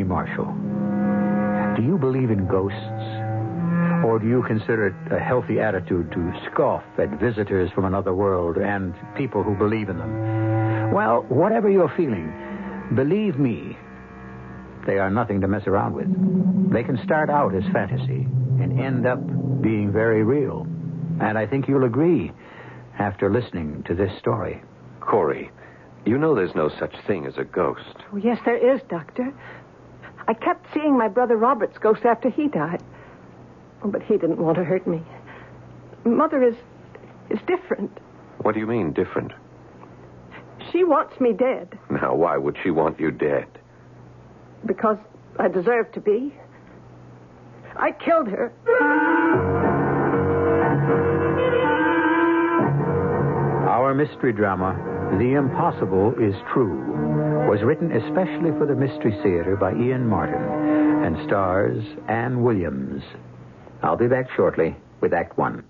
I'm Marshall. Do you believe in ghosts? Or do you consider it a healthy attitude to scoff at visitors from another world and people who believe in them? Well, whatever you're feeling, believe me, they are nothing to mess around with. They can start out as fantasy and end up being very real. And I think you'll agree after listening to this story. Corey, you know there's no such thing as a ghost. Oh, yes, there is, Doctor. I kept seeing my brother Robert's ghost after he died. Oh, but he didn't want to hurt me. Mother is is different. What do you mean, different? She wants me dead Now, why would she want you dead? because I deserve to be. I killed her. Our mystery drama, The Impossible is True, was written especially for the Mystery Theater by Ian Martin and stars Anne Williams. I'll be back shortly with Act One.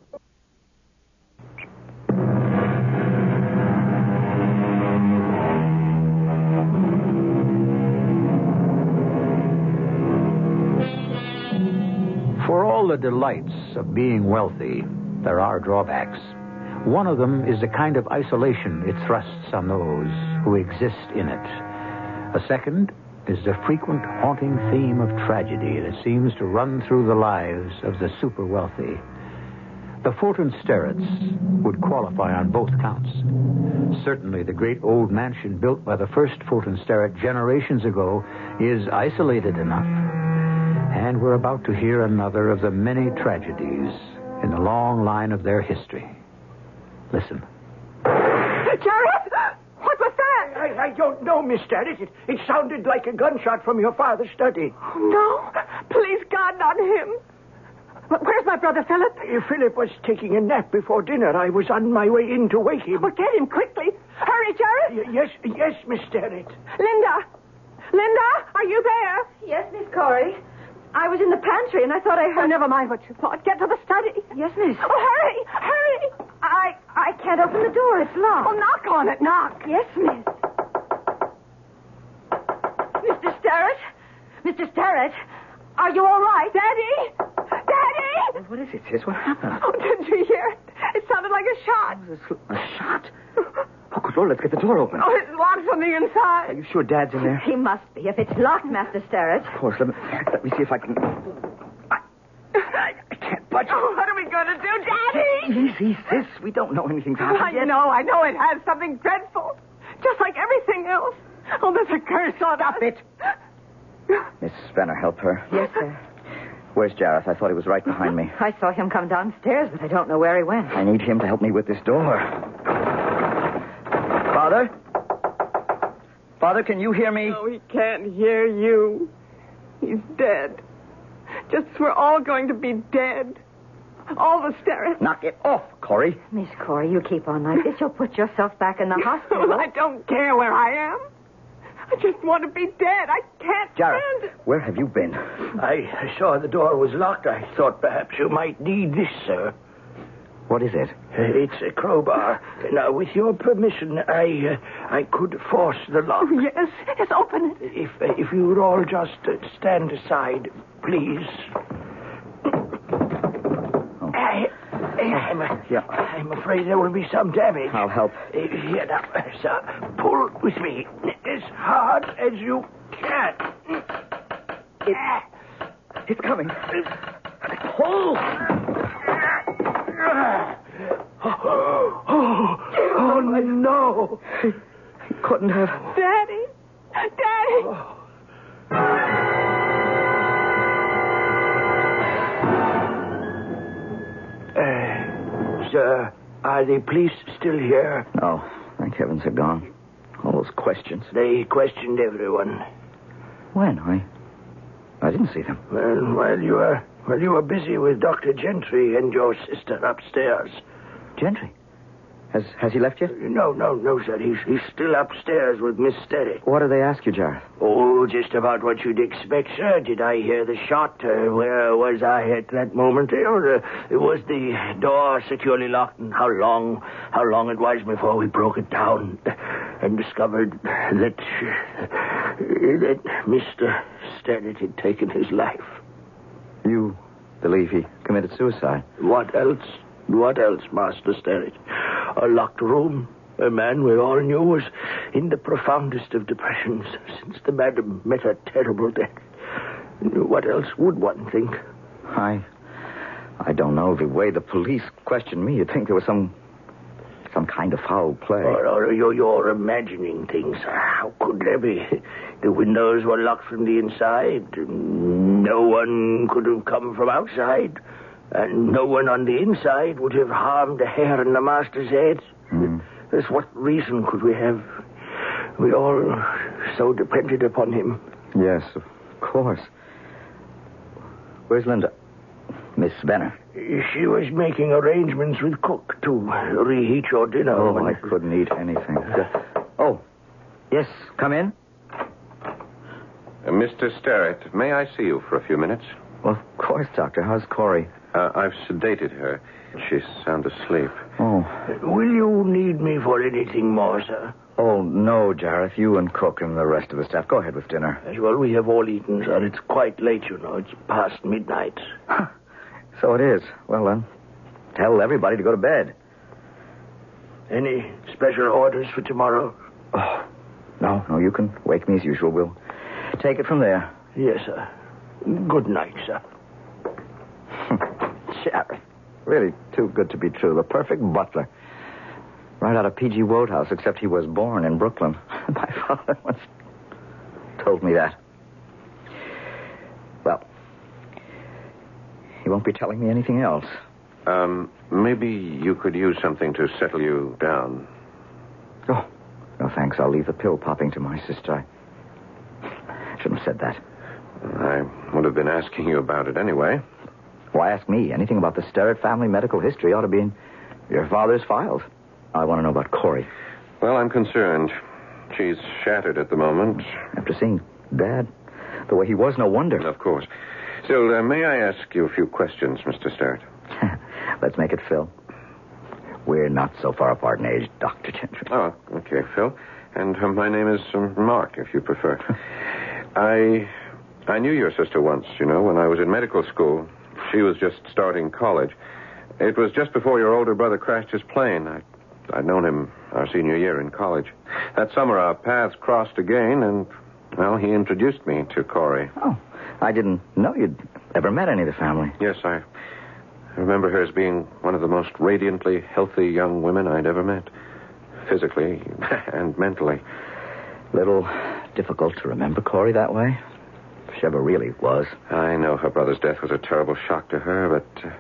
For all the delights of being wealthy, there are drawbacks. One of them is the kind of isolation it thrusts on those who exist in it. A second is the frequent haunting theme of tragedy that seems to run through the lives of the super wealthy. The Fulton Sterretts would qualify on both counts. Certainly, the great old mansion built by the first Fulton Sterrett generations ago is isolated enough. And we're about to hear another of the many tragedies in the long line of their history. Listen. Jareth! What was that? I, I don't know, Miss Sterrett. It, it sounded like a gunshot from your father's study. No. Please, God, not him. Where's my brother Philip? Uh, Philip was taking a nap before dinner. I was on my way in to wake him. Oh, get him quickly. Hurry, Jareth. Y- yes, yes, Miss Sterrett. Linda. Linda, are you there? Yes, Miss Corey. I was in the pantry and I thought I Oh, heard. never mind what you thought. Get to the study. Yes, miss. Oh, hurry, hurry. I I can't open the door. It's locked. Oh, knock on it, knock. Yes, miss. Mr. Sterrett? Mr. Sterrett? Are you all right? Daddy! Daddy! What is it, sis? What happened? Oh, didn't you hear it? It sounded like a shot. Oh, a, a shot? Oh, good Lord, let's get the door open. Oh, it's locked from the inside. Are you sure Dad's in there? He must be. If it's locked, Master Sterrett. Of course. Let me, let me see if I can. I, I, I. Oh, what are we going to do, Daddy? Easy, sis. We don't know anything's I happened yet. know, I know it has something dreadful. Just like everything else. Oh, there's a curse on Stop us. it. Miss Spanner, help her. Yes, sir. Where's Jareth? I thought he was right behind me. I saw him come downstairs, but I don't know where he went. I need him to help me with this door. Father? Father, can you hear me? No, he can't hear you. He's dead. Just as we're all going to be dead. All the Sterrett. Knock it off, Corey. Miss Corey, you keep on like this. You'll put yourself back in the hospital. I don't care where I am. I just want to be dead. I can't Jareth, stand it. where have you been? I, I saw the door was locked. I thought perhaps you might need this, sir. What is it? Uh, it's a crowbar. Now, with your permission, I uh, I could force the lock. Yes, yes, open it. If uh, if you would all just uh, stand aside, please. I, I'm, uh, Yeah. I'm afraid there will be some damage. I'll help. Uh, here now, sir. Pull with me as hard as you can. It's coming. Pull! Oh, oh no! He couldn't have. Daddy. Daddy. Sir, uh, are the police still here? No, thank heavens they're gone. All those questions. They questioned everyone. When? I. I didn't see them. Well, while you were while you were busy with Dr. Gentry and your sister upstairs. Gentry? Has has he left yet? No, no, no, sir. He's he's still upstairs with Miss Sterrett. What do they ask you, Jareth? Oh, just about what you'd expect, sir. Did I hear the shot? Uh, where was I at that moment? You know, uh, was the door securely locked, and how long, how long it was before we broke it down and discovered that that Mister Sterrett had taken his life. You believe he committed suicide? What else? What else, Master Sterrett? A locked room. A man we all knew was in the profoundest of depressions since the madam met her terrible death. What else would one think? I. I don't know. The way the police questioned me, you'd think there was some. some kind of foul play. Or, or you're, you're imagining things. How could there be? The windows were locked from the inside. No one could have come from outside. And no one on the inside would have harmed a hair in the master's head. Thus, what reason could we have? We all so depended upon him. Yes, of course. Where's Linda? Miss Benner. She was making arrangements with cook to reheat your dinner. Oh, when- I couldn't eat anything. Oh, yes, come in. Uh, Mr. Sterrett, may I see you for a few minutes? Well, of course, Doctor. How's Corey? Uh, I've sedated her. She's sound asleep. Oh. Will you need me for anything more, sir? Oh, no, Jareth. You and Cook and the rest of the staff. Go ahead with dinner. As well, we have all eaten, sir. It's quite late, you know. It's past midnight. So it is. Well, then, tell everybody to go to bed. Any special orders for tomorrow? Oh, no, no, you can wake me as usual. We'll take it from there. Yes, sir. Good night, sir. Jareth. Really too good to be true. The perfect butler. Right out of P.G. Wodehouse, except he was born in Brooklyn. My father once told me that. Well, he won't be telling me anything else. Um, maybe you could use something to settle you down. Oh, no thanks. I'll leave the pill popping to my sister. I shouldn't have said that. I would have been asking you about it anyway. Why ask me? Anything about the Sterrett family medical history ought to be in your father's files. I want to know about Corey. Well, I'm concerned. She's shattered at the moment. After seeing Dad, the way he was, no wonder. Of course. Still, uh, may I ask you a few questions, Mr. Sterrett? Let's make it Phil. We're not so far apart in age, Dr. Gentry. Oh, okay, Phil. And uh, my name is um, Mark, if you prefer. I I knew your sister once, you know, when I was in medical school. She was just starting college. It was just before your older brother crashed his plane. I, I'd known him our senior year in college. That summer, our paths crossed again, and, well, he introduced me to Corey. Oh, I didn't know you'd ever met any of the family. Yes, I remember her as being one of the most radiantly healthy young women I'd ever met, physically and mentally. Little difficult to remember Corey that way. She ever really was. I know her brother's death was a terrible shock to her, but. Uh,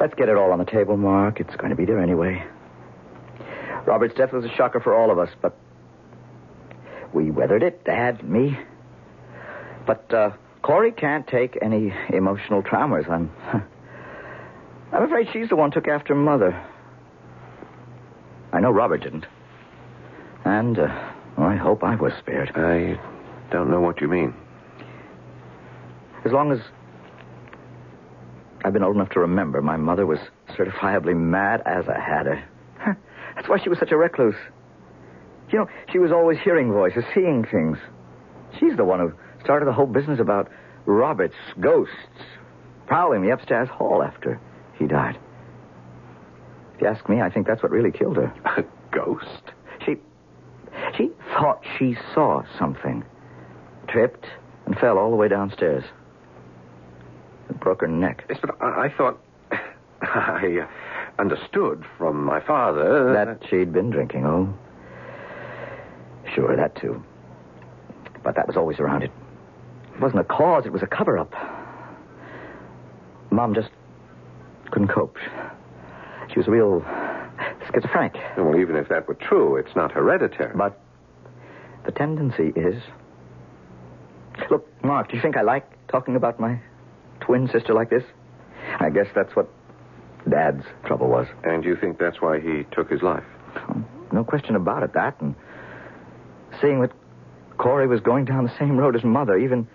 Let's get it all on the table, Mark. It's going to be there anyway. Robert's death was a shocker for all of us, but we weathered it, Dad, me. But uh, Corey can't take any emotional traumas. I'm, I'm afraid she's the one who took after Mother. I know Robert didn't, and uh, I hope I was spared. I don't know what you mean. As long as I've been old enough to remember, my mother was certifiably mad as a hatter. That's why she was such a recluse. You know, she was always hearing voices, seeing things. She's the one who started the whole business about Robert's ghosts prowling the upstairs hall after he died. If you ask me, I think that's what really killed her. A ghost? She she thought she saw something. Tripped and fell all the way downstairs. And broke her neck. Yes, but I, I thought. I uh, understood from my father That she'd been drinking, oh. Sure, that too. But that was always around it. It wasn't a cause, it was a cover up. Mom just couldn't cope. She was a real schizophrenic. Well, even if that were true, it's not hereditary. But the tendency is. Look, Mark, do you think I like talking about my twin sister like this? I guess that's what Dad's trouble was. And you think that's why he took his life? Oh, no question about it, that. And seeing that Corey was going down the same road as Mother, even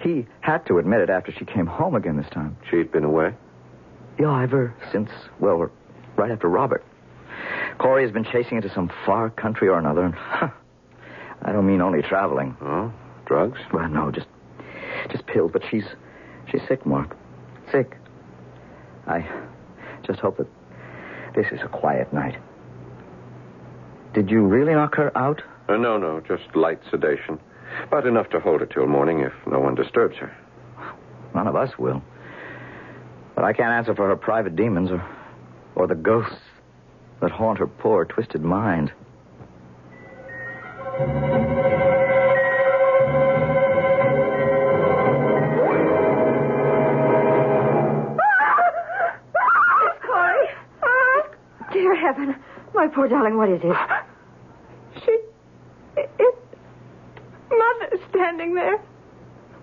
he had to admit it after she came home again this time. She'd been away? Yeah, ever since, well, right after Robert. Corey has been chasing into some far country or another, and I don't mean only traveling. Oh, drugs? Well, no, just just pills. But she's she's sick, Mark. Sick. I just hope that this is a quiet night. Did you really knock her out? Uh, no, no, just light sedation. But enough to hold her till morning if no one disturbs her. None of us will. But I can't answer for her private demons or, or the ghosts that haunt her poor, twisted mind. Darling, what is it? She. It. it Mother's standing there,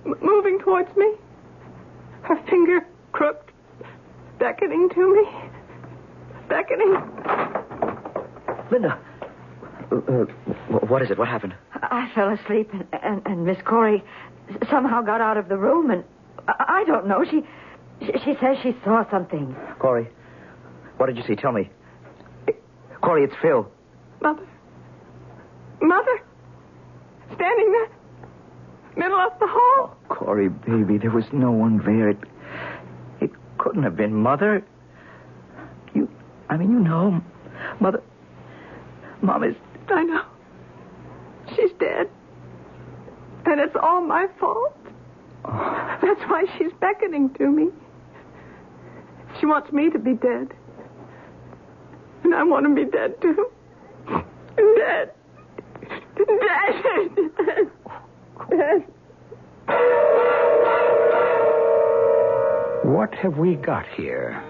m- moving towards me. Her finger crooked, beckoning to me. Beckoning. Linda. Uh, uh, what is it? What happened? I fell asleep, and, and, and Miss Corey somehow got out of the room, and I, I don't know. She, she she says she saw something. Corey, what did you see? Tell me. Corey, it's Phil. Mother. Mother. Standing there. Middle of the hall. Oh, Corey, baby, there was no one there. It, it couldn't have been Mother. You, I mean, you know, Mother. Mom is. I know. She's dead. And it's all my fault. Oh. That's why she's beckoning to me. She wants me to be dead. And I want to be dead too. Dead. Dead. Dead. What have we got here?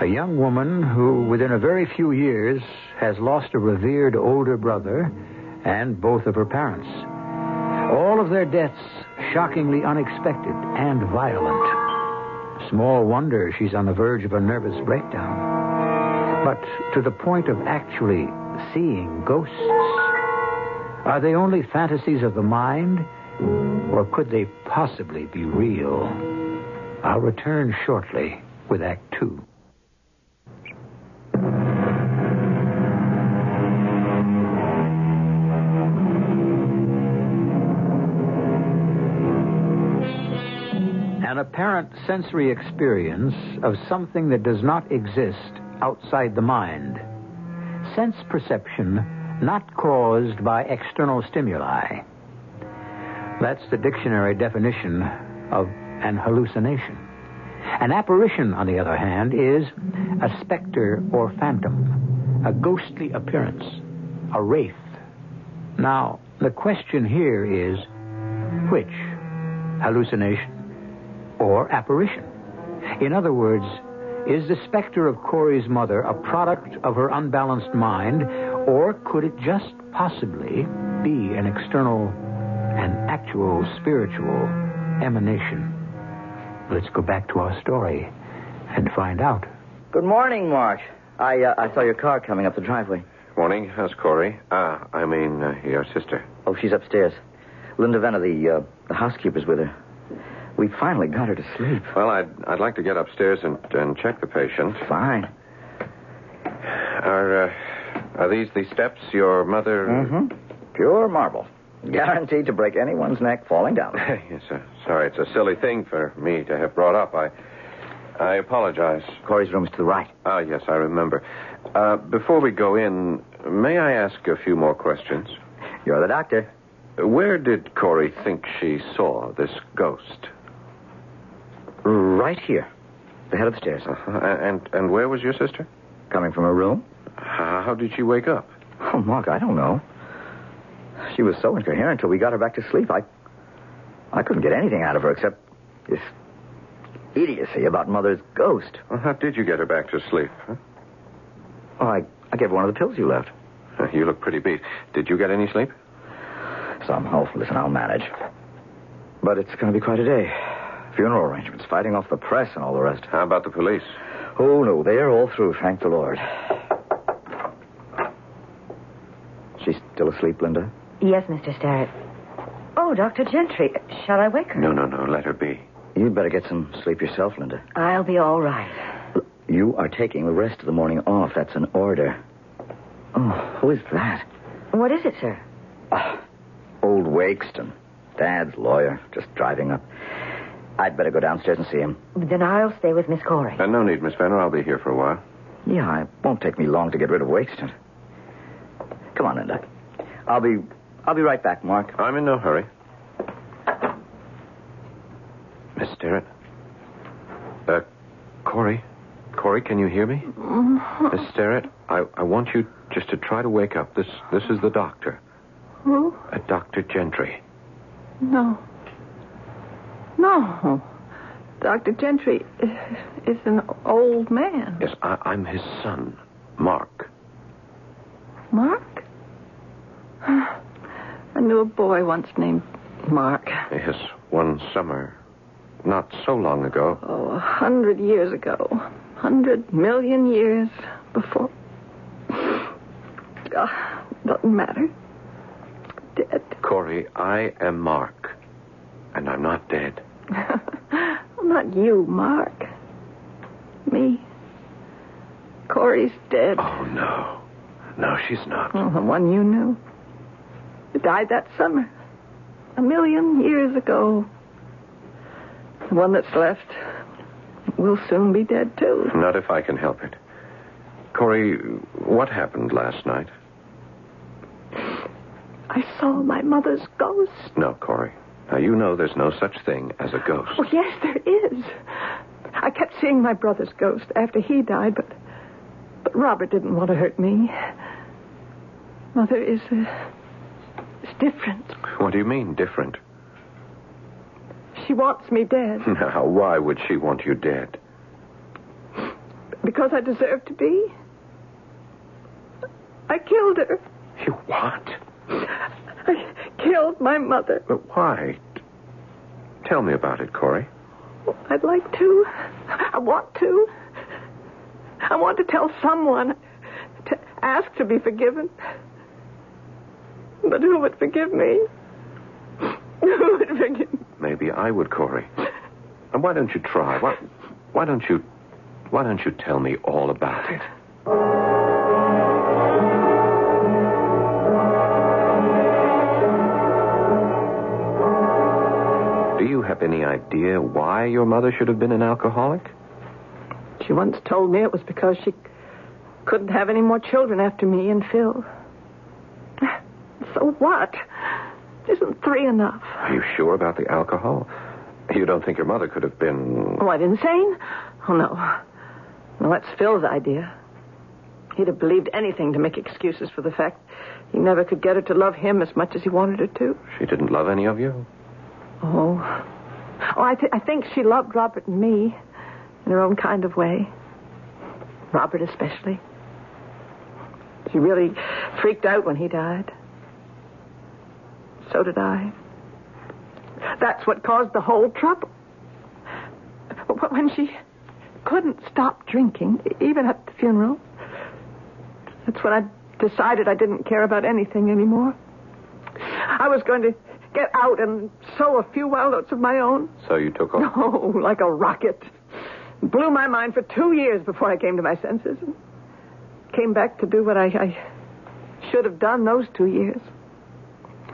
A young woman who, within a very few years, has lost a revered older brother and both of her parents. All of their deaths shockingly unexpected and violent. Small wonder she's on the verge of a nervous breakdown. But to the point of actually seeing ghosts. Are they only fantasies of the mind? Or could they possibly be real? I'll return shortly with Act Two. An apparent sensory experience of something that does not exist outside the mind. Sense perception not caused by external stimuli. That's the dictionary definition of an hallucination. An apparition, on the other hand, is a specter or phantom, a ghostly appearance, a wraith. Now, the question here is which? Hallucination or apparition? In other words, is the specter of Corey's mother a product of her unbalanced mind, or could it just possibly be an external, an actual spiritual emanation? Let's go back to our story and find out. Good morning, Mark. I uh, I saw your car coming up the driveway. Morning. How's Corey? Ah, I mean, uh, your sister. Oh, she's upstairs. Linda Venner, the uh, the housekeeper's with her. We finally got her to sleep. Well, I'd, I'd like to get upstairs and, and check the patient. Fine. Are, uh, are these the steps your mother. Mm-hmm. Pure marble. Guaranteed to break anyone's neck falling down. yes, sir. Sorry, it's a silly thing for me to have brought up. I. I apologize. Corey's room's to the right. Ah, yes, I remember. Uh, before we go in, may I ask a few more questions? You're the doctor. Where did Corey think she saw this ghost? Right here. The head of the stairs. Uh-huh. And and where was your sister? Coming from her room? How, did she wake up? Oh, Mark, I don't know. She was so incoherent until we got her back to sleep. I I couldn't get anything out of her except this idiocy about Mother's ghost. Well, how did you get her back to sleep? Huh? Oh, I, I gave her one of the pills you left. Uh, You look pretty beat. Did you get any sleep? Somehow. Listen, I'll manage. But it's going to be quite a day. Funeral arrangements, fighting off the press, and all the rest. How about the police? Oh, no, they are all through, thank the Lord. She's still asleep, Linda? Yes, Mr. Sterrett. Oh, Dr. Gentry. Shall I wake her? No, no, no. Let her be. You'd better get some sleep yourself, Linda. I'll be all right. You are taking the rest of the morning off. That's an order. Oh, who is that? What is it, sir? Ah, old Wakeston. Dad's lawyer, just driving up. I'd better go downstairs and see him. Then I'll stay with Miss Corey. Uh, no need, Miss Fenner. I'll be here for a while. Yeah, it won't take me long to get rid of Wakeston. Come on, Linda. I'll be I'll be right back, Mark. I'm in no hurry. Miss Sterrett? Uh, Corey? Corey, can you hear me? Miss Sterrett, I, I want you just to try to wake up. This this is the doctor. Who? Uh, Dr. Gentry. No. No. Dr. Gentry is an old man. Yes, I, I'm his son, Mark. Mark? I knew a boy once named Mark. Yes, one summer, not so long ago. Oh, a hundred years ago. Hundred million years before. Ah, doesn't matter. Dead. Corey, I am Mark, and I'm not dead. Well, not you, Mark. Me. Corey's dead. Oh, no. No, she's not. Oh, the one you knew. He died that summer. A million years ago. The one that's left will soon be dead, too. Not if I can help it. Corey, what happened last night? I saw my mother's ghost. No, Corey. Now, you know there's no such thing as a ghost. Oh, yes, there is. I kept seeing my brother's ghost after he died, but but Robert didn't want to hurt me. Mother is uh, is different. What do you mean, different? She wants me dead Now, why would she want you dead? because I deserve to be. I killed her. You what? I killed my mother. But why? Tell me about it, Corey. I'd like to. I want to. I want to tell someone to ask to be forgiven. But who would forgive me? Who would forgive me? Maybe I would, Corey. And why don't you try? Why, why don't you, why don't you tell me all about it? Do you have any idea why your mother should have been an alcoholic? She once told me it was because she couldn't have any more children after me and Phil. So what? Isn't three enough? Are you sure about the alcohol? You don't think your mother could have been. Oh, what, insane? Oh, no. Well, that's Phil's idea. He'd have believed anything to make excuses for the fact he never could get her to love him as much as he wanted her to. She didn't love any of you? Oh. Oh, I, th- I think she loved Robert and me in her own kind of way. Robert, especially. She really freaked out when he died. So did I. That's what caused the whole trouble. But when she couldn't stop drinking, even at the funeral, that's when I decided I didn't care about anything anymore. I was going to get out and sow a few wild oats of my own. So you took off? Oh, like a rocket. Blew my mind for two years before I came to my senses. Came back to do what I, I should have done those two years.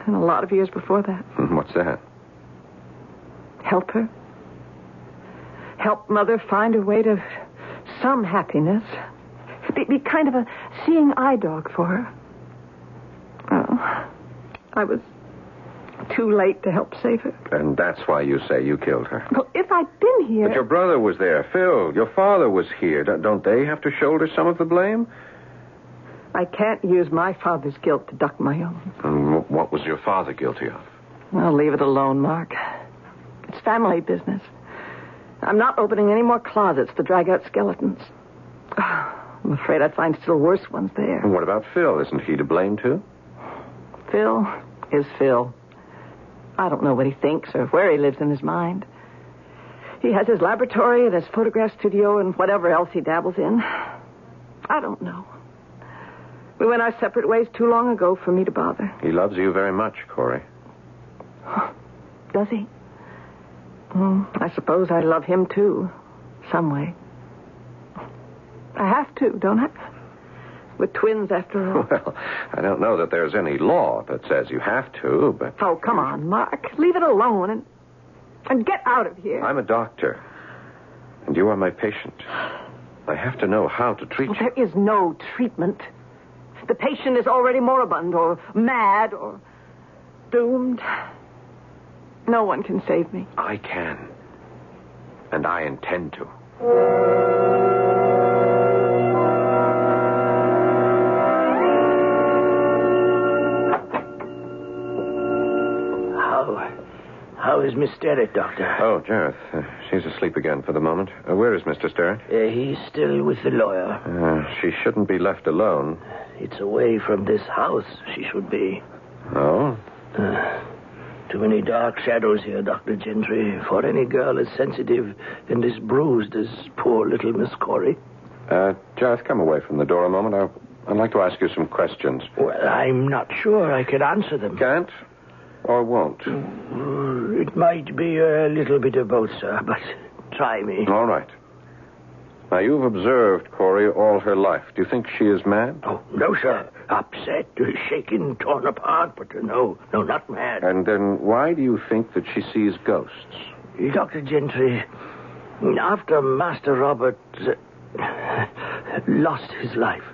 And a lot of years before that. What's that? Help her. Help Mother find a way to some happiness. Be, be kind of a seeing eye dog for her. Oh, I was too late to help save her. And that's why you say you killed her. Well, if I'd been here. But your brother was there, Phil. Your father was here. Don't- they have to shoulder some of the blame? I can't use my father's guilt to duck my own. And wh- what was your father guilty of? Well, leave it alone, Mark. It's family business. I'm not opening any more closets to drag out skeletons. I'm afraid I'd find still worse ones there. And what about Phil? Isn't he to blame, too? Phil is Phil. I don't know what he thinks or where he lives in his mind. He has his laboratory and his photograph studio and whatever else he dabbles in. I don't know. We went our separate ways too long ago for me to bother. He loves you very much, Corey. Does he? Hmm, I suppose I love him too, some way. I have to, don't I? We're twins after all. Well, I don't know that there's any law that says you have to, but Oh, come on, Mark. Leave it alone and and get out of here. I'm a doctor. And you are my patient. I have to know how to treat Well, you. there is no treatment. The patient is already moribund or mad or doomed. No one can save me. I can. And I intend to. Miss Sterrett, Doctor? Oh, Jareth. Uh, she's asleep again for the moment. Uh, where is Mr. Sterrett? Uh, he's still with the lawyer. Uh, she shouldn't be left alone. It's away from this house, she should be. Oh? Too many dark shadows here, Dr. Gentry, for any girl as sensitive and as bruised as poor little Miss Corey. Uh, Jareth, come away from the door a moment. I, I'd like to ask you some questions. Well, I'm not sure I can answer them. Can't or won't? Uh, It might be a little bit of both, sir, but try me. All right. Now, you've observed Corey all her life. Do you think she is mad? Oh, no, sir. Upset, shaken, torn apart, but no, no, not mad. And then why do you think that she sees ghosts? Dr. Gentry, after Master Robert uh, lost his life,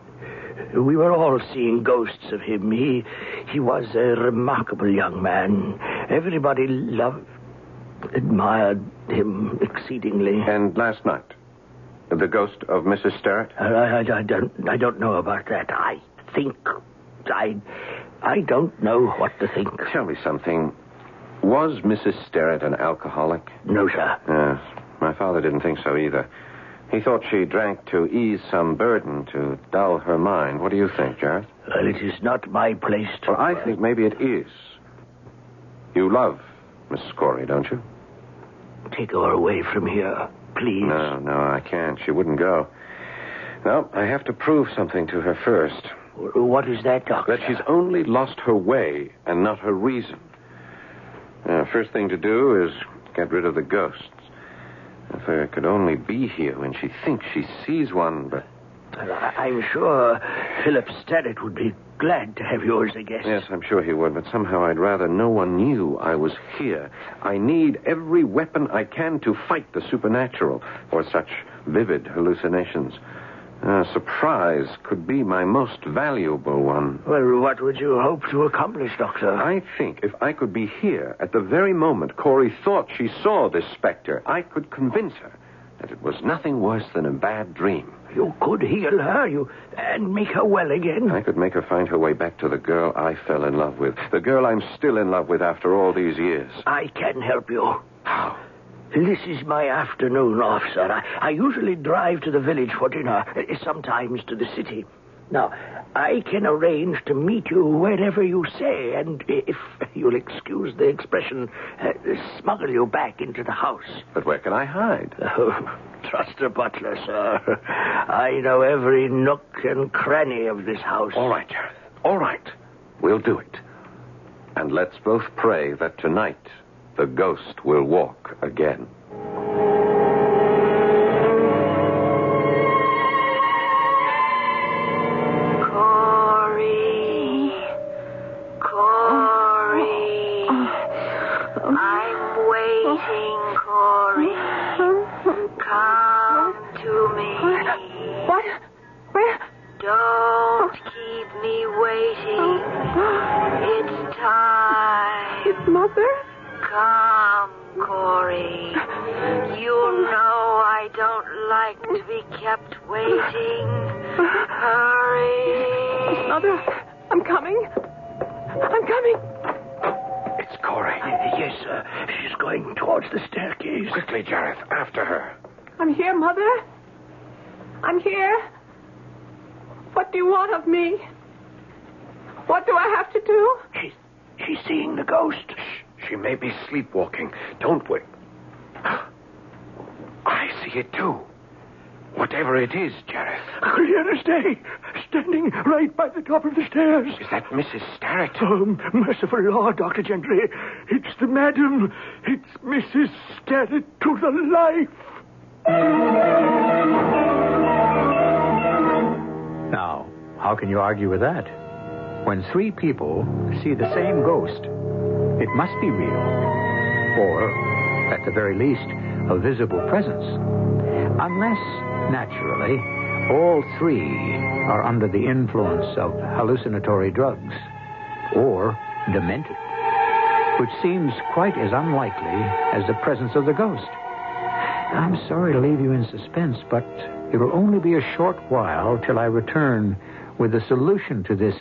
we were all seeing ghosts of him. He, he was a remarkable young man. Everybody loved, admired him exceedingly. And last night, the ghost of Mrs. Sterrett? I, I, I don't, I don't know about that. I think, I, I don't know what to think. Tell me something. Was Mrs. Sterrett an alcoholic? No, sir. Yes. My father didn't think so either. He thought she drank to ease some burden, to dull her mind. What do you think, Jareth? Well, it is not my place to. Well, I think maybe it is. You love Mrs. Corey, don't you? Take her away from here, please. No, no, I can't. She wouldn't go. No, I have to prove something to her first. What is that, Doctor? That she's only lost her way and not her reason. Uh, first thing to do is get rid of the ghosts. If I could only be here when she thinks she sees one, but. I'm sure Philip Sterrett would be glad to have you as a guest. Yes, I'm sure he would, but somehow I'd rather no one knew I was here. I need every weapon I can to fight the supernatural or such vivid hallucinations. Uh, surprise could be my most valuable one. Well, what would you hope to accomplish, Doctor? I think if I could be here at the very moment Corey thought she saw this specter, I could convince her that it was nothing worse than a bad dream. You could heal her, you, and make her well again. I could make her find her way back to the girl I fell in love with. The girl I'm still in love with after all these years. I can help you. How? This is my afternoon off, sir. I, I usually drive to the village for dinner, eh, sometimes to the city. Now, I can arrange to meet you wherever you say, and if you'll excuse the expression, uh, smuggle you back into the house. But where can I hide? Oh, trust a butler, sir. I know every nook and cranny of this house. All right, Jareth. All right. We'll do it. And let's both pray that tonight the ghost will walk again. Waiting. Hurry. Mother, I'm coming. I'm coming. It's Corey. yes, sir. She's going towards the staircase. Quickly, Jareth, after her. I'm here, Mother. I'm here. What do you want of me? What do I have to do? She's, she's seeing the ghost. Shh, she may be sleepwalking. Don't wait. I see it too. Whatever it is, Jareth. Clear as day. Standing right by the top of the stairs. Is that Mrs. Sterrett? Oh, merciful Lord, Dr. Gentry. It's the madam. It's Mrs. Sterrett to the life. Now, how can you argue with that? When three people see the same ghost, it must be real. Or, at the very least, a visible presence. Unless, naturally, all three are under the influence of hallucinatory drugs or demented, which seems quite as unlikely as the presence of the ghost. I'm sorry to leave you in suspense, but it will only be a short while till I return with the solution to this.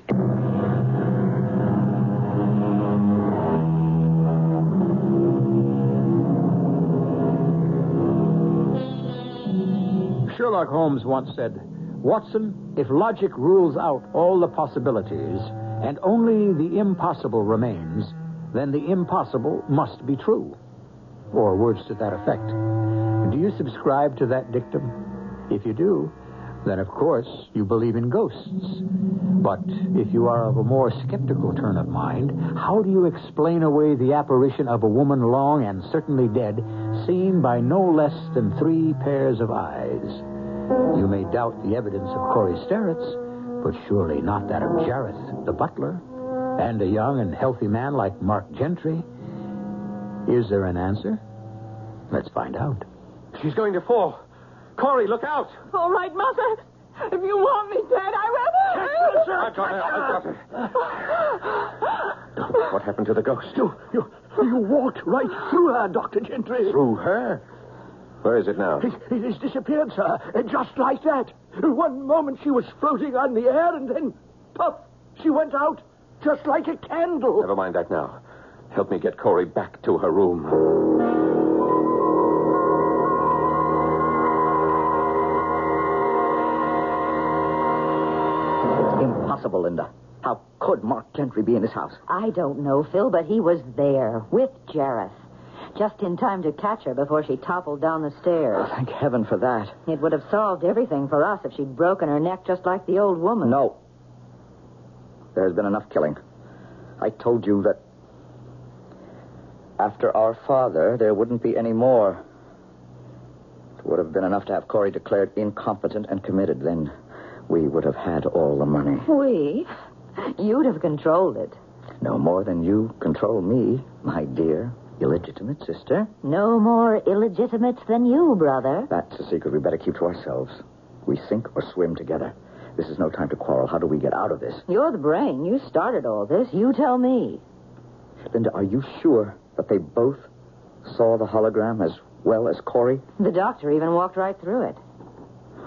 Sherlock Holmes once said, Watson, if logic rules out all the possibilities and only the impossible remains, then the impossible must be true. Or words to that effect. Do you subscribe to that dictum? If you do, then of course you believe in ghosts. But if you are of a more skeptical turn of mind, how do you explain away the apparition of a woman long and certainly dead, seen by no less than three pairs of eyes? You may doubt the evidence of Corey Sterrett's, but surely not that of Jareth, the butler, and a young and healthy man like Mark Gentry. Is there an answer? Let's find out. She's going to fall. Corey, look out! All right, Mother. If you want me dead, I will. I've got her. I've got her. What happened to the ghost? You, you, you walked right through her, Dr. Gentry. Through her? Where is it now? It, it has disappeared, sir. Just like that. One moment she was floating on the air, and then, puff, she went out. Just like a candle. Never mind that now. Help me get Corey back to her room. It's impossible, Linda. How could Mark Gentry be in his house? I don't know, Phil, but he was there with Jareth. Just in time to catch her before she toppled down the stairs. Thank heaven for that. It would have solved everything for us if she'd broken her neck just like the old woman. No. There's been enough killing. I told you that after our father, there wouldn't be any more. It would have been enough to have Corey declared incompetent and committed. Then we would have had all the money. We? You'd have controlled it. No more than you control me, my dear illegitimate sister. No more illegitimate than you, brother. That's a secret we better keep to ourselves. We sink or swim together. This is no time to quarrel. How do we get out of this? You're the brain. You started all this. You tell me. Linda, are you sure that they both saw the hologram as well as Corey? The doctor even walked right through it.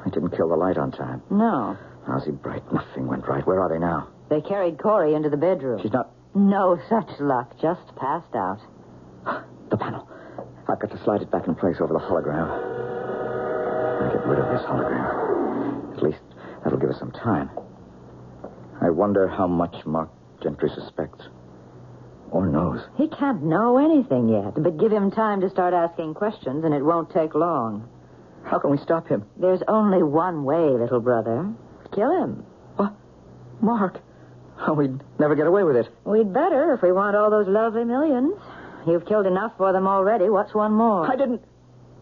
I didn't kill the light on time. No. How's he bright? Nothing went right. Where are they now? They carried Corey into the bedroom. She's not. No such luck. Just passed out. The panel. I've got to slide it back in place over the hologram. I'll get rid of this hologram. At least that'll give us some time. I wonder how much Mark Gentry suspects. Or knows. He can't know anything yet, but give him time to start asking questions, and it won't take long. How can we stop him? There's only one way, little brother. Kill him. What? Mark? Oh, we'd never get away with it. We'd better if we want all those lovely millions. You've killed enough for them already. What's one more? I didn't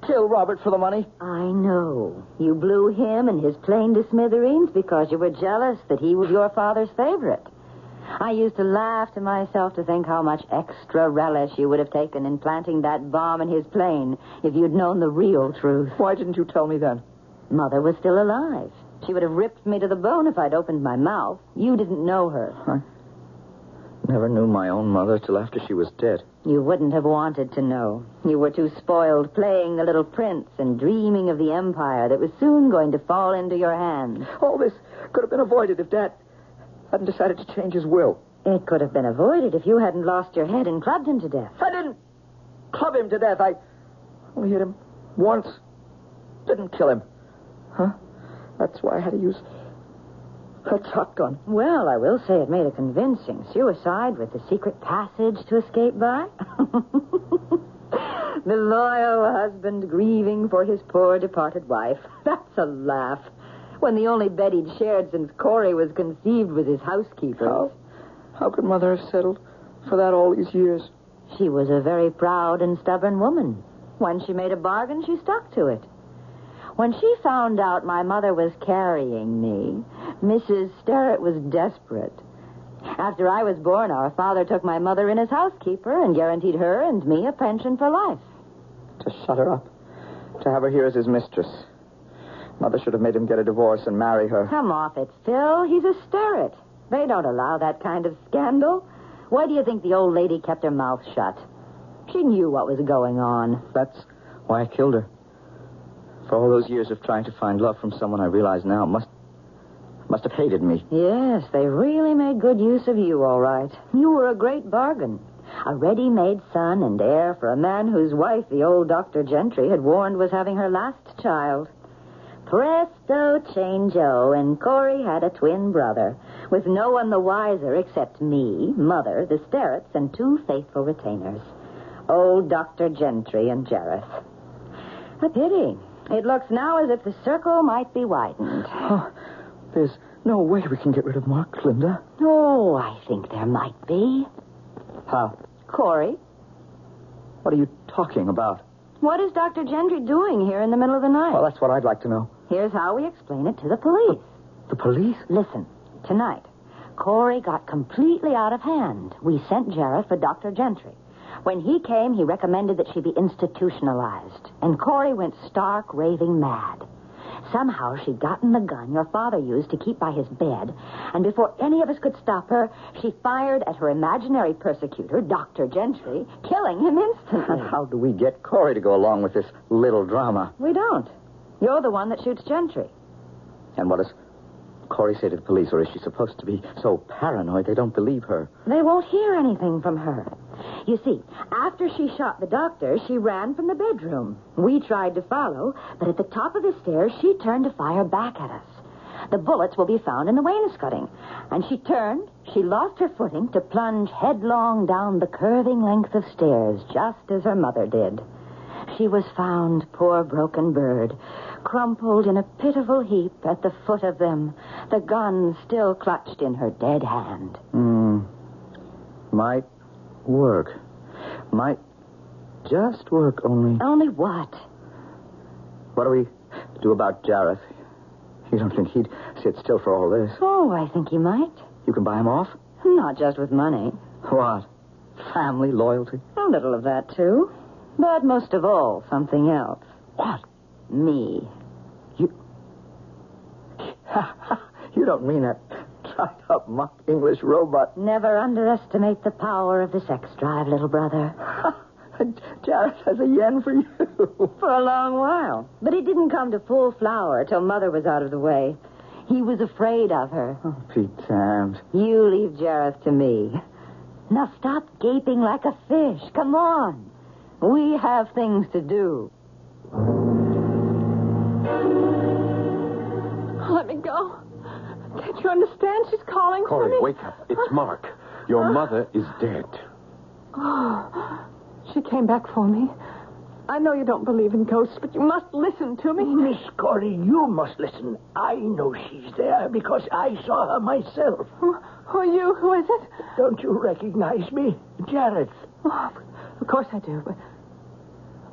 kill Robert for the money. I know. You blew him and his plane to smithereens because you were jealous that he was your father's favorite. I used to laugh to myself to think how much extra relish you would have taken in planting that bomb in his plane if you'd known the real truth. Why didn't you tell me then? Mother was still alive. She would have ripped me to the bone if I'd opened my mouth. You didn't know her. I never knew my own mother till after she was dead. You wouldn't have wanted to know. You were too spoiled playing the little prince and dreaming of the empire that was soon going to fall into your hands. All this could have been avoided if Dad hadn't decided to change his will. It could have been avoided if you hadn't lost your head and clubbed him to death. I didn't club him to death. I only hit him once. Didn't kill him. Huh? That's why I had to use a shotgun. Well, I will say it made a convincing suicide with the secret passage to escape by. the loyal husband grieving for his poor departed wife. That's a laugh. When the only bed he'd shared since Corey was conceived was his housekeeper. How? How could Mother have settled for that all these years? She was a very proud and stubborn woman. When she made a bargain, she stuck to it. When she found out my mother was carrying me, Mrs. Sterrett was desperate. After I was born, our father took my mother in as housekeeper and guaranteed her and me a pension for life. To shut her up. To have her here as his mistress. Mother should have made him get a divorce and marry her. Come off it, Phil. He's a Sterrett. They don't allow that kind of scandal. Why do you think the old lady kept her mouth shut? She knew what was going on. That's why I killed her. For all those years of trying to find love from someone I realize now must must have hated me. Yes, they really made good use of you, all right. You were a great bargain. A ready-made son and heir for a man whose wife the old Dr. Gentry had warned was having her last child. Presto changeo, and Corey had a twin brother, with no one the wiser except me, Mother, the Sterretts, and two faithful retainers. Old Dr. Gentry and Jareth. A pity. It looks now as if the circle might be widened. Oh, there's no way we can get rid of Mark, Linda. Oh, I think there might be. How? Corey, What are you talking about? what is Dr. Gentry doing here in the middle of the night? Well, that's what I'd like to know. Here's how we explain it to the police. The police? Listen, tonight, Corey got completely out of hand. We sent Jareth for Dr. Gentry. When he came, he recommended that she be institutionalized. And Corey went stark raving mad. Somehow she'd gotten the gun your father used to keep by his bed, and before any of us could stop her, she fired at her imaginary persecutor, Dr. Gentry, killing him instantly. And how do we get Corey to go along with this little drama? We don't. You're the one that shoots Gentry. And what does Corey say to the police, or is she supposed to be so paranoid they don't believe her? They won't hear anything from her. You see, after she shot the doctor, she ran from the bedroom. We tried to follow, but at the top of the stairs, she turned to fire back at us. The bullets will be found in the wainscoting. And she turned, she lost her footing to plunge headlong down the curving length of stairs, just as her mother did. She was found, poor broken bird, crumpled in a pitiful heap at the foot of them, the gun still clutched in her dead hand. Hmm. Might work. Might just work, only. Only what? What do we do about Jareth? You don't think he'd sit still for all this? Oh, I think he might. You can buy him off? Not just with money. What? Family loyalty? A little of that, too. But most of all, something else. What? Me. you you don't mean that dried up mock English robot. Never underestimate the power of the sex drive, little brother. Jareth has a yen for you. For a long while. But it didn't come to full flower till Mother was out of the way. He was afraid of her. Oh, Pete Tams. You leave Jareth to me. Now stop gaping like a fish. Come on. We have things to do. Let me go. Can't you understand? She's calling for Corey, me. wake up. It's Mark. Your uh, mother is dead. Oh, she came back for me. I know you don't believe in ghosts, but you must listen to me. Miss Corey, you must listen. I know she's there because I saw her myself. Who, who are you? Who is it? Don't you recognize me? Jareth. Oh, of course I do. But,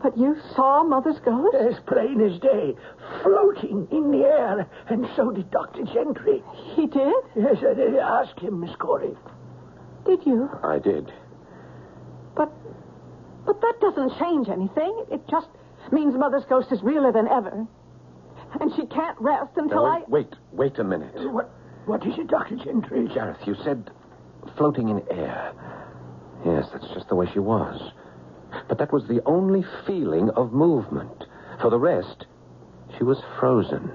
but you saw Mother's ghost? As plain as day, floating in the air, and so did Dr. Gentry. He did? Yes, I did. Ask him, Miss Corey. Did you? I did. But, but that doesn't change anything. It just means Mother's ghost is realer than ever. And she can't rest until Now, I. wait, wait, wait a minute. What, what is it, Dr. Gentry? Jareth, you said floating in air. Yes, that's just the way she was. But that was the only feeling of movement. For the rest, she was frozen.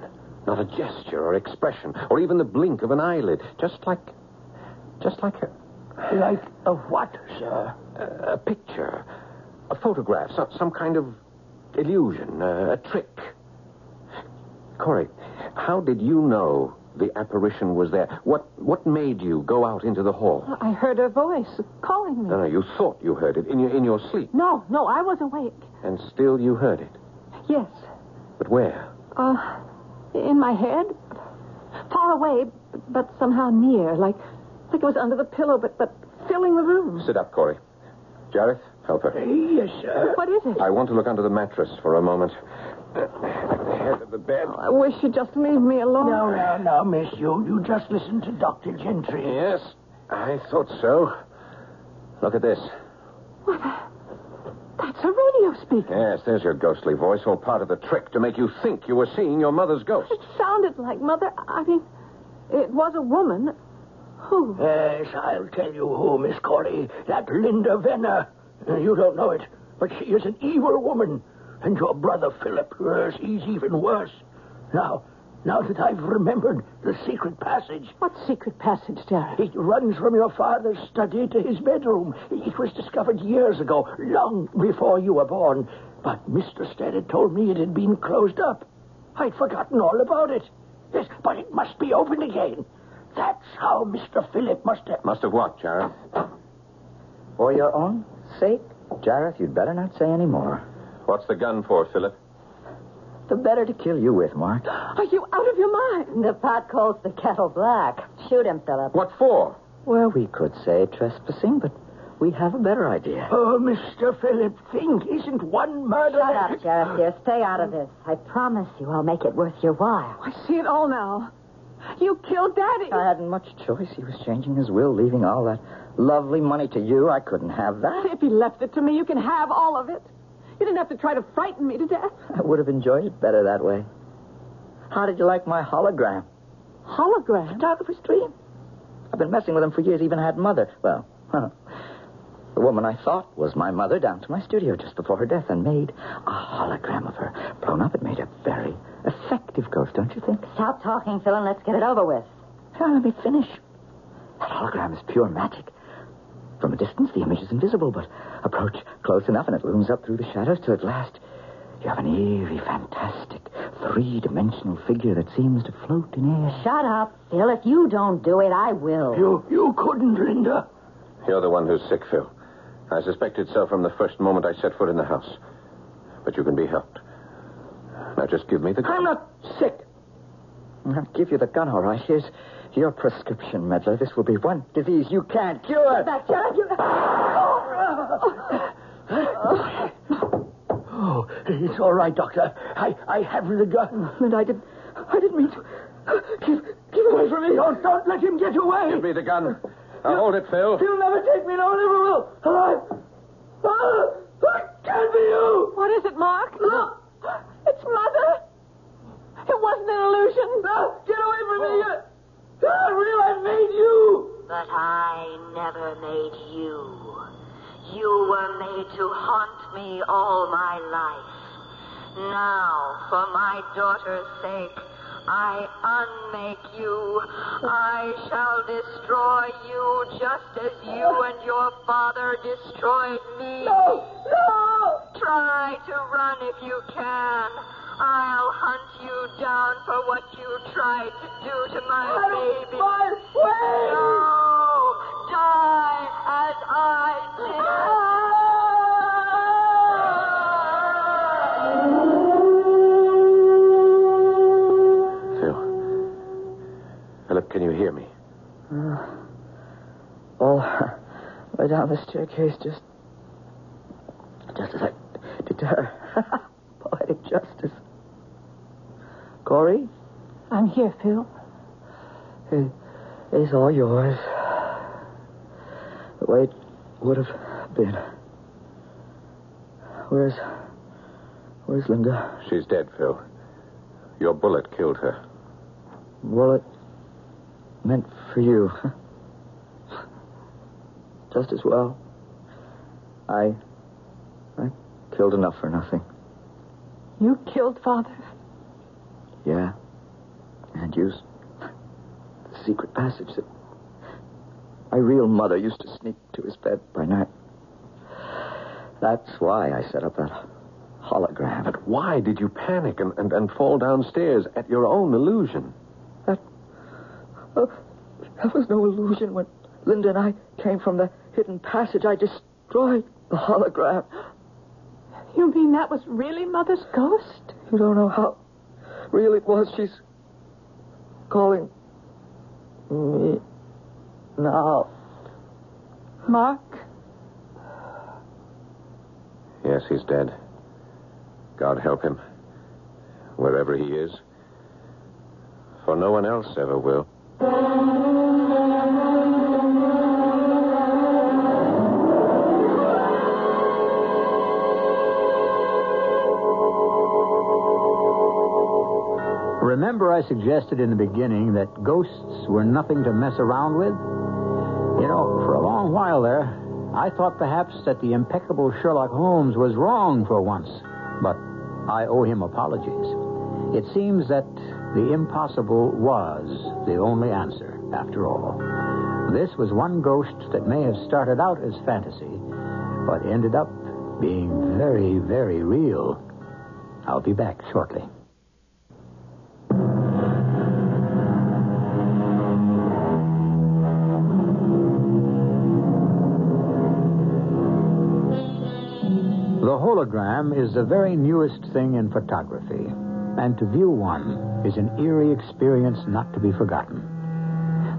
Not a gesture or expression, or even the blink of an eyelid. Just like. Just like her, Like a what, sir? A, a picture, a photograph, some, some kind of illusion, uh, a trick. Corey, how did you know the apparition was there? What what made you go out into the hall? I heard her voice calling me. No, no, you thought you heard it in your in your sleep, No, no, I was awake. and still you heard it. Yes. But where? Uh, in my head. Far away, but somehow near. Like, like it was under the pillow, but, but filling the room. Sit up, Corey. Jareth, help her. Yes, sir. What is it? I want to look under the mattress for a moment. At the head of the bed. Oh, I wish you'd just leave me alone. No, no, no, miss. You, you just listen to Dr. Gentry. Yes, I thought so. Look at this. What? That's a radio speaker. Yes, there's your ghostly voice, all part of the trick to make you think you were seeing your mother's ghost. It sounded like Mother. I mean, it was a woman. Who? Yes, I'll tell you who, Miss Corey. That Linda Venner. You don't know it, but she is an evil woman. And your brother Philip, yes, he's even worse. Now, now that I've remembered the secret passage, What secret passage, Jareth? it runs from your father's study to his bedroom. It was discovered years ago, long before you were born. But Mr. Stead had told me it had been closed up. I'd forgotten all about it. Yes, but it must be opened again. That's how Mr. Philip must have. Must have what, Jareth? For your own sake, Jareth, you'd better not say any more. What's the gun for, Philip? The better to kill you with, Mark. Are you out of your mind? The pot calls the kettle black. Shoot him, Philip. What for? Well, we could say trespassing, but we have a better idea. Oh, Mr. Philip, think, isn't one murder. Shut up, Jareth, dear. Stay out of this. I promise you I'll make it worth your while. I see it all now. You killed Daddy. I hadn't much choice. He was changing his will, leaving all that lovely money to you. I couldn't have that. If he left it to me, you can have all of it. You didn't have to try to frighten me to death. I would have enjoyed it better that way. How did you like my hologram? Hologram? Photographer's dream. I've been messing with him for years, even had mother. Well, huh. The woman I thought was my mother down to my studio just before her death and made a hologram of her. Blown up, it made a very effective ghost, don't you think? Stop talking, Phil, and let's get it over with. Now, let me finish. That hologram is pure magic. From a distance, the image is invisible, but approach close enough and it looms up through the shadows till at last you have an eerie, fantastic, three-dimensional figure that seems to float in air. Shut up, Phil. If you don't do it, I will. You, you couldn't, Linda. You're the one who's sick, Phil. I suspected so from the first moment I set foot in the house. But you can be helped. Now just give me the gun. I'm not sick. I'll give you the gun, all right. Here's your prescription, Medler. This will be one disease you can't cure. Back, Jareth. You... Oh, it's all right, Doctor. I, I have the gun. And I didn't, I didn't mean to. Keep, keep away from me. Don't, don't let him get away. Give me the gun. Now hold it, Phil. He'll never take me. No one ever will. Alive. Ah, it can't be you. What is it, Mark? Look. It's Mother. It wasn't an illusion. Ah, get away from me. You, ah, real, I made you. But I never made you. You were made to haunt me all my life. Now, for my daughter's sake, I unmake you. I shall destroy you just as you and your father destroyed me. No, no. Try to run if you can. I'll hunt you down for what you tried to do to my baby. My way. No! Die as I Phil. Philip, can you hear me? Uh, All way down the staircase, just. just as I did to her. Corey, I'm here, Phil. it- it's all yours. The way it would have been. Where's. Where's Linda? She's dead, Phil. Your bullet killed her. Bullet meant for you. Just as well. I. I killed enough for nothing. You killed Father. Yeah. And used the secret passage that My real mother used to sneak to his bed by night. That's why I set up that hologram. But why did you panic and, and, and fall downstairs at your own illusion? That, uh, that was no illusion. When Linda and I came from the hidden passage, I destroyed the hologram. You mean that was really Mother's ghost? You don't know how real it was. She's calling me now. Mark? Yes, he's dead. God help him. Wherever he is. For no one else ever will. Remember, I suggested in the beginning that ghosts were nothing to mess around with? You know, for a long while there, I thought perhaps that the impeccable Sherlock Holmes was wrong for once, but I owe him apologies. It seems that the impossible was the only answer, after all. This was one ghost that may have started out as fantasy, but ended up being very, very real. I'll be back shortly. The hologram is the very newest thing in photography, and to view one is an eerie experience not to be forgotten.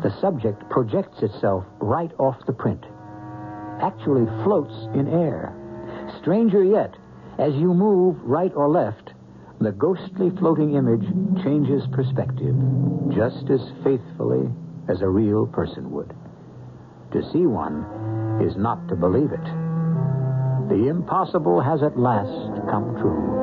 The subject projects itself right off the print, actually floats in air. Stranger yet, as you move right or left, the ghostly floating image changes perspective just as faithfully as a real person would. To see one is not to believe it. The impossible has at last come true.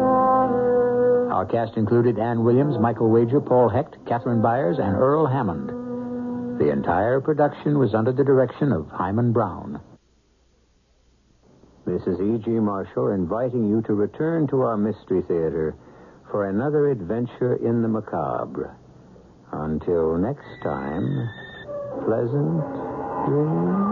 Our cast included Ann Williams, Michael Wager, Paul Hecht, Catherine Byers, and Earl Hammond. The entire production was under the direction of Himan Brown. This is E.G. Marshall inviting you to return to our Mystery Theater for another adventure in the macabre. Until next time, pleasant dreams.